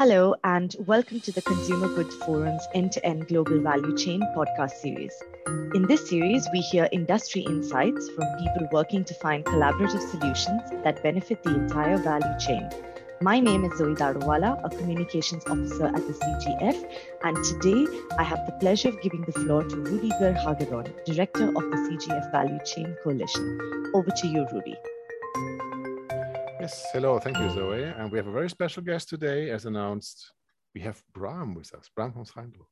Hello, and welcome to the Consumer Goods Forum's End to End Global Value Chain podcast series. In this series, we hear industry insights from people working to find collaborative solutions that benefit the entire value chain. My name is Zoe Dadawala, a communications officer at the CGF, and today I have the pleasure of giving the floor to Rudiger Hagedorn, director of the CGF Value Chain Coalition. Over to you, Rudy. Yes, hello, thank you, Zoe. And we have a very special guest today, as announced. We have Bram with us, Bram van Schijndel,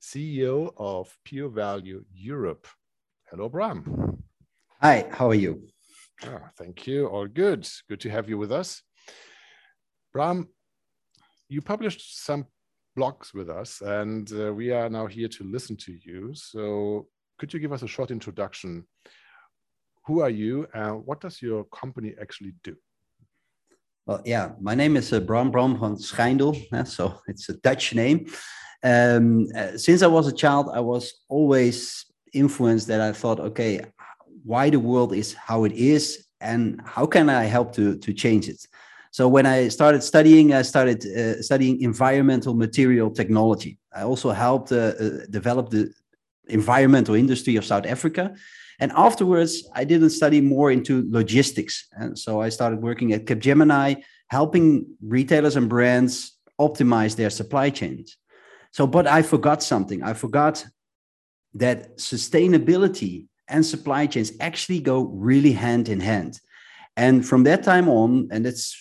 CEO of Pure Value Europe. Hello, Bram. Hi, how are you? Oh, thank you. All good. Good to have you with us. Bram, you published some blogs with us, and uh, we are now here to listen to you. So, could you give us a short introduction? Who are you, and what does your company actually do? Well, yeah, my name is uh, Bram Bram van Schijndel, so it's a Dutch name. Um, uh, since I was a child, I was always influenced that I thought, okay, why the world is how it is, and how can I help to to change it? So when I started studying, I started uh, studying environmental material technology. I also helped uh, uh, develop the environmental industry of South Africa and afterwards, I didn't study more into logistics. And so I started working at Capgemini, helping retailers and brands optimize their supply chains. So, but I forgot something. I forgot that sustainability and supply chains actually go really hand in hand. And from that time on, and it's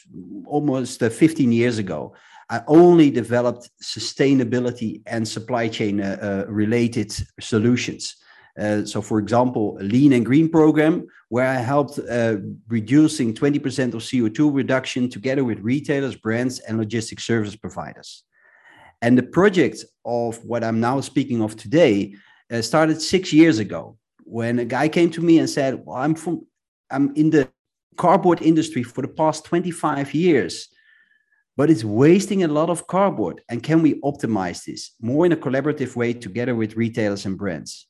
almost uh, 15 years ago, I only developed sustainability and supply chain uh, uh, related solutions. Uh, so, for example, a lean and green program where I helped uh, reducing 20% of CO2 reduction together with retailers, brands, and logistics service providers. And the project of what I'm now speaking of today uh, started six years ago when a guy came to me and said, "Well, I'm from, I'm in the cardboard industry for the past 25 years." but it's wasting a lot of cardboard. And can we optimize this more in a collaborative way together with retailers and brands?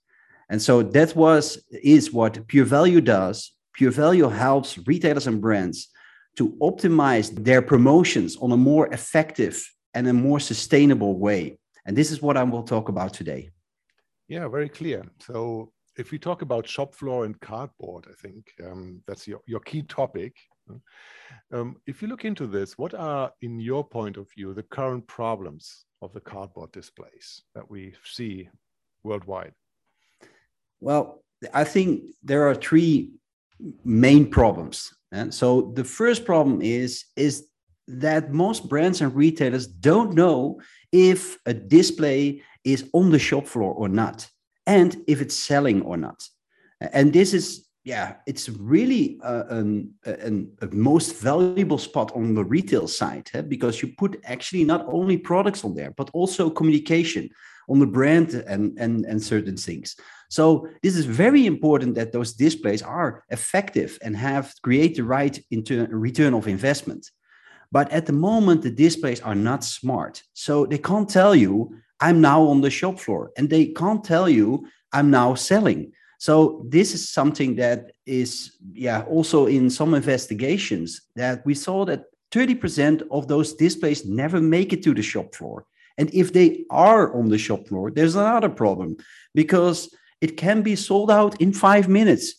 And so that was is what Pure Value does. Pure Value helps retailers and brands to optimize their promotions on a more effective and a more sustainable way. And this is what I will talk about today. Yeah, very clear. So if we talk about shop floor and cardboard, I think um, that's your, your key topic. Um, if you look into this, what are, in your point of view, the current problems of the cardboard displays that we see worldwide? Well, I think there are three main problems. And so the first problem is is that most brands and retailers don't know if a display is on the shop floor or not and if it's selling or not. And this is yeah, it's really uh, an, an, a most valuable spot on the retail side because you put actually not only products on there, but also communication on the brand and, and, and certain things. So this is very important that those displays are effective and have create the right return of investment. But at the moment, the displays are not smart. So they can't tell you, I'm now on the shop floor, and they can't tell you, I'm now selling. So this is something that is, yeah, also in some investigations that we saw that 30% of those displays never make it to the shop floor. And if they are on the shop floor, there's another problem because it can be sold out in five minutes,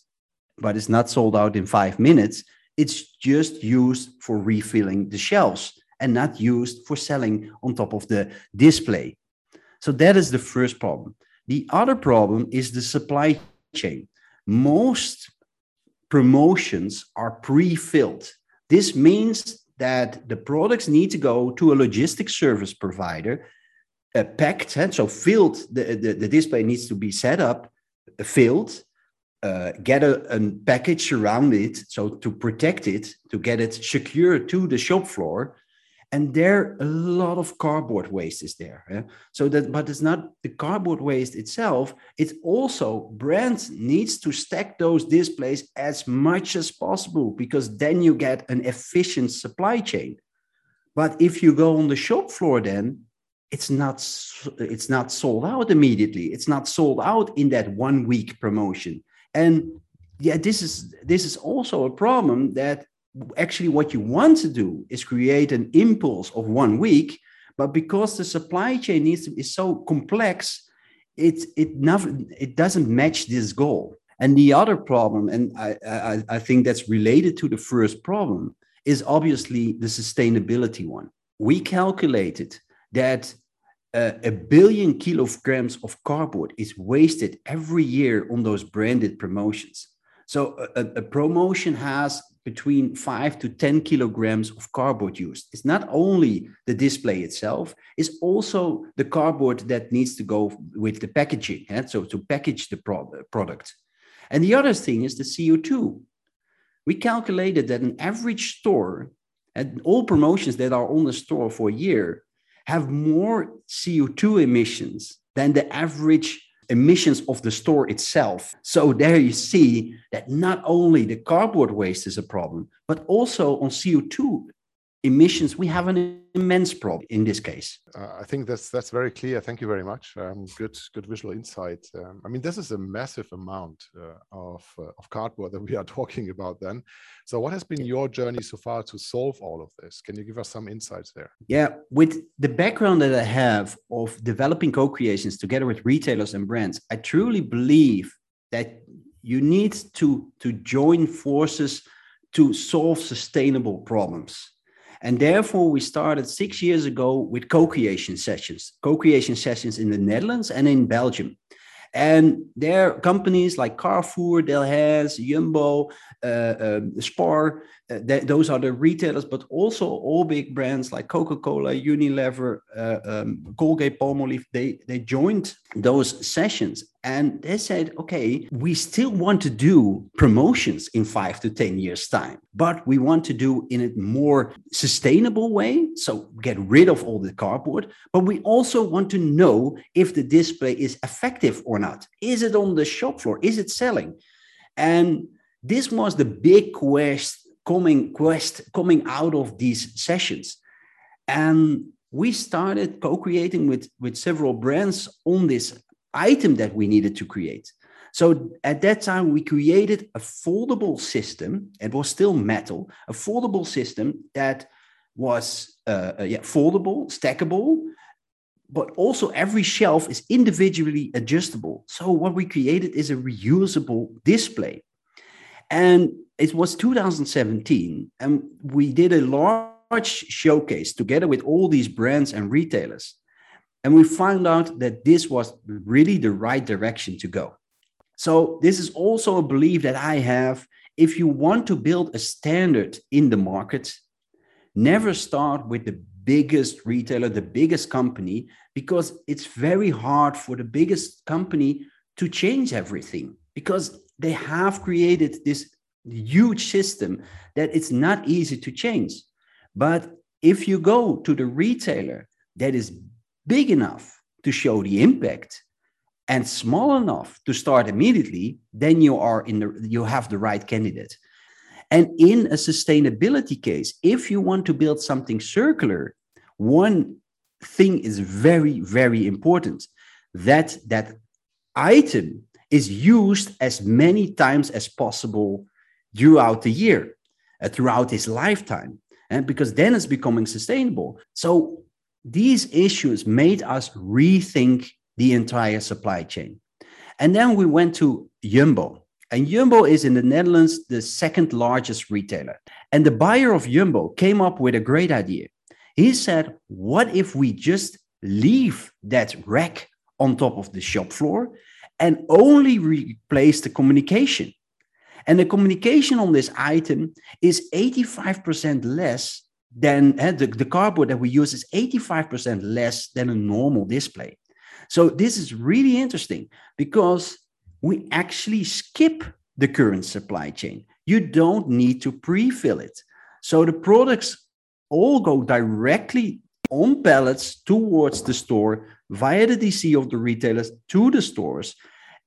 but it's not sold out in five minutes. It's just used for refilling the shelves and not used for selling on top of the display. So that is the first problem. The other problem is the supply chain. Most promotions are pre-filled. This means that the products need to go to a logistics service provider, uh, packed, and so filled. The, the, the, display needs to be set up, uh, filled, uh, get a, a package around it, so to protect it, to get it secure to the shop floor, and there a lot of cardboard waste is there yeah? so that but it's not the cardboard waste itself it's also brands needs to stack those displays as much as possible because then you get an efficient supply chain. But if you go on the shop floor then it's not it's not sold out immediately. It's not sold out in that one week promotion. And yeah this is this is also a problem that actually what you want to do is create an impulse of one week But because the supply chain needs to, is so complex, it it never it doesn't match this goal. And the other problem, and I, I, I think that's related to the first problem, is obviously the sustainability one. We calculated that uh, a billion kilograms of cardboard is wasted every year on those branded promotions. So a, a, promotion has between five to 10 kilograms of cardboard used. It's not only the display itself, it's also the cardboard that needs to go with the packaging. Eh? So to package the pro- product. And the other thing is the CO2. We calculated that an average store and all promotions that are on the store for a year have more CO2 emissions than the average emissions of the store itself. So there you see that not only the cardboard waste is a problem, but also on CO2 emissions, we have an immense problem in this case. Uh, I think that's that's very clear. Thank you very much. Um, good good visual insight. Um, I mean, this is a massive amount uh, of uh, of cardboard that we are talking about. Then, so what has been your journey so far to solve all of this? Can you give us some insights there? Yeah, with the background that I have of developing co-creations together with retailers and brands, I truly believe that you need to to join forces to solve sustainable problems and therefore, we started six years ago with co creation sessions, co creation sessions in the Netherlands and in Belgium. And there are companies like Carrefour, Delhaize, Jumbo, um, Spar, uh, th- those are the retailers, but also all big brands like Coca-Cola, Unilever, uh, um, Colgate, Palmolive. They they joined those sessions and they said, okay, we still want to do promotions in five to ten years time, but we want to do in a more sustainable way. So get rid of all the cardboard, but we also want to know if the display is effective or not. Is it on the shop floor? Is it selling? And this was the big quest coming quest coming out of these sessions. And we started co-creating with with several brands on this item that we needed to create. So at that time we created a foldable system. It was still metal a foldable system that was uh, uh yeah foldable stackable but also every shelf is individually adjustable. So what we created is a reusable display and it was 2017, and we did a large showcase together with all these brands and retailers. And we found out that this was really the right direction to go. So, this is also a belief that I have. If you want to build a standard in the market, never start with the biggest retailer, the biggest company, because it's very hard for the biggest company to change everything because they have created this huge system that it's not easy to change. But if you go to the retailer that is big enough to show the impact and small enough to start immediately, then you are in the you have the right candidate. And in a sustainability case, if you want to build something circular, one thing is very, very important that that item is used as many times as possible throughout the year, uh, throughout his lifetime, and because then it's becoming sustainable. So these issues made us rethink the entire supply chain. And then we went to Jumbo. And Jumbo is in the Netherlands the second largest retailer. And the buyer of Jumbo came up with a great idea. He said, What if we just leave that rack on top of the shop floor and only replace the communication? And the communication on this item is 85% less than uh, the, the cardboard that we use is 85% less than a normal display. So this is really interesting because we actually skip the current supply chain. You don't need to pre-fill it. So the products all go directly on pallets towards the store via the DC of the retailers to the stores.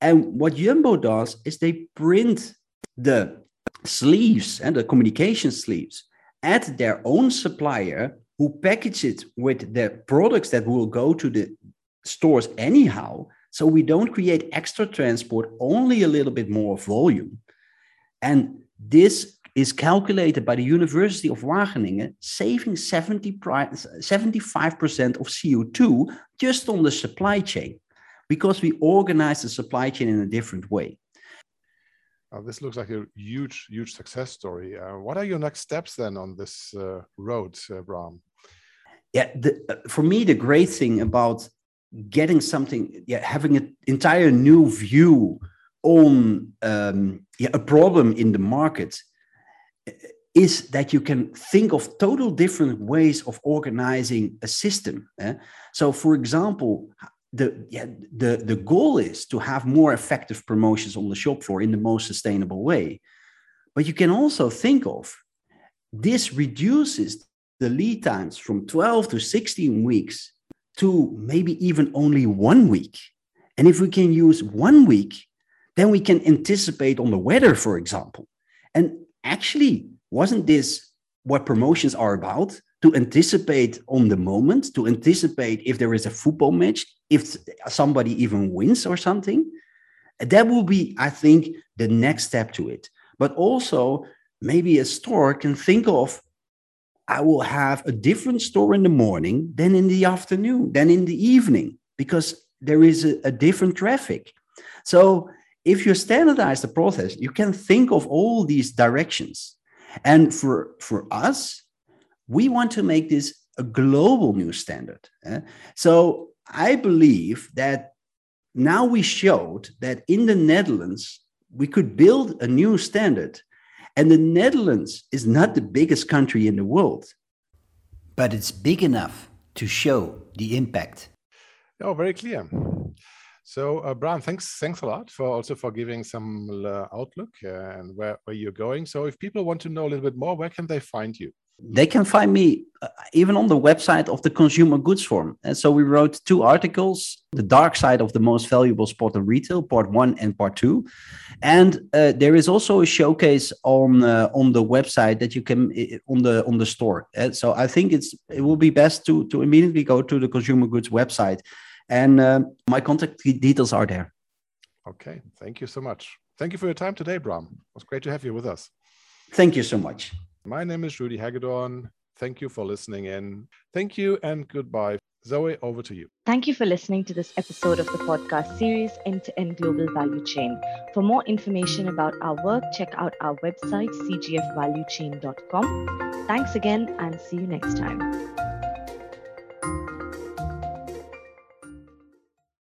And what Jumbo does is they print the sleeves and the communication sleeves at their own supplier who package it with the products that will go to the stores anyhow so we don't create extra transport only a little bit more volume and this is calculated by the University of Wageningen, saving 70, 75% of CO2 just on the supply chain because we organize the supply chain in a different way. Uh, this looks like a huge, huge success story. Uh, what are your next steps then on this uh, road, uh, Bram? Yeah, the, uh, for me, the great thing about getting something, yeah, having an entire new view on um, yeah, a problem in the market is that you can think of total different ways of organizing a system. Eh? So, for example, the yeah, the the goal is to have more effective promotions on the shop floor in the most sustainable way but you can also think of this reduces the lead times from 12 to 16 weeks to maybe even only one week and if we can use one week then we can anticipate on the weather for example and actually wasn't this what promotions are about to anticipate on the moment, to anticipate if there is a football match, if somebody even wins or something. That will be, I think, the next step to it. But also, maybe a store can think of I will have a different store in the morning than in the afternoon, than in the evening, because there is a, a different traffic. So if you standardize the process, you can think of all these directions. And for, for us, we want to make this a global new standard. Eh? So I believe that now we showed that in the Netherlands, we could build a new standard. And the Netherlands is not the biggest country in the world. But it's big enough to show the impact. Oh, very clear. So, uh, Bram, thanks, thanks a lot for also for giving some uh, outlook and where, where you're going. So, if people want to know a little bit more, where can they find you? they can find me uh, even on the website of the Consumer Goods Forum. And so we wrote two articles The Dark Side of the Most Valuable Sport in Retail, part one and part two. And uh, there is also a showcase on uh, on the website that you can on the on the store. So I think it's it will be best to to immediately go to the Consumer Goods website, and uh, my contact details are there. Okay, thank you so much. Thank you for your time today, Bram. It was great to have you with us. Thank you so much. My name is Rudy Hagedorn. Thank you for listening in. Thank you and goodbye. Zoe, over to you. Thank you for listening to this episode of the podcast series End to End Global Value Chain. For more information about our work, check out our website, cgfvaluechain.com. Thanks again and see you next time.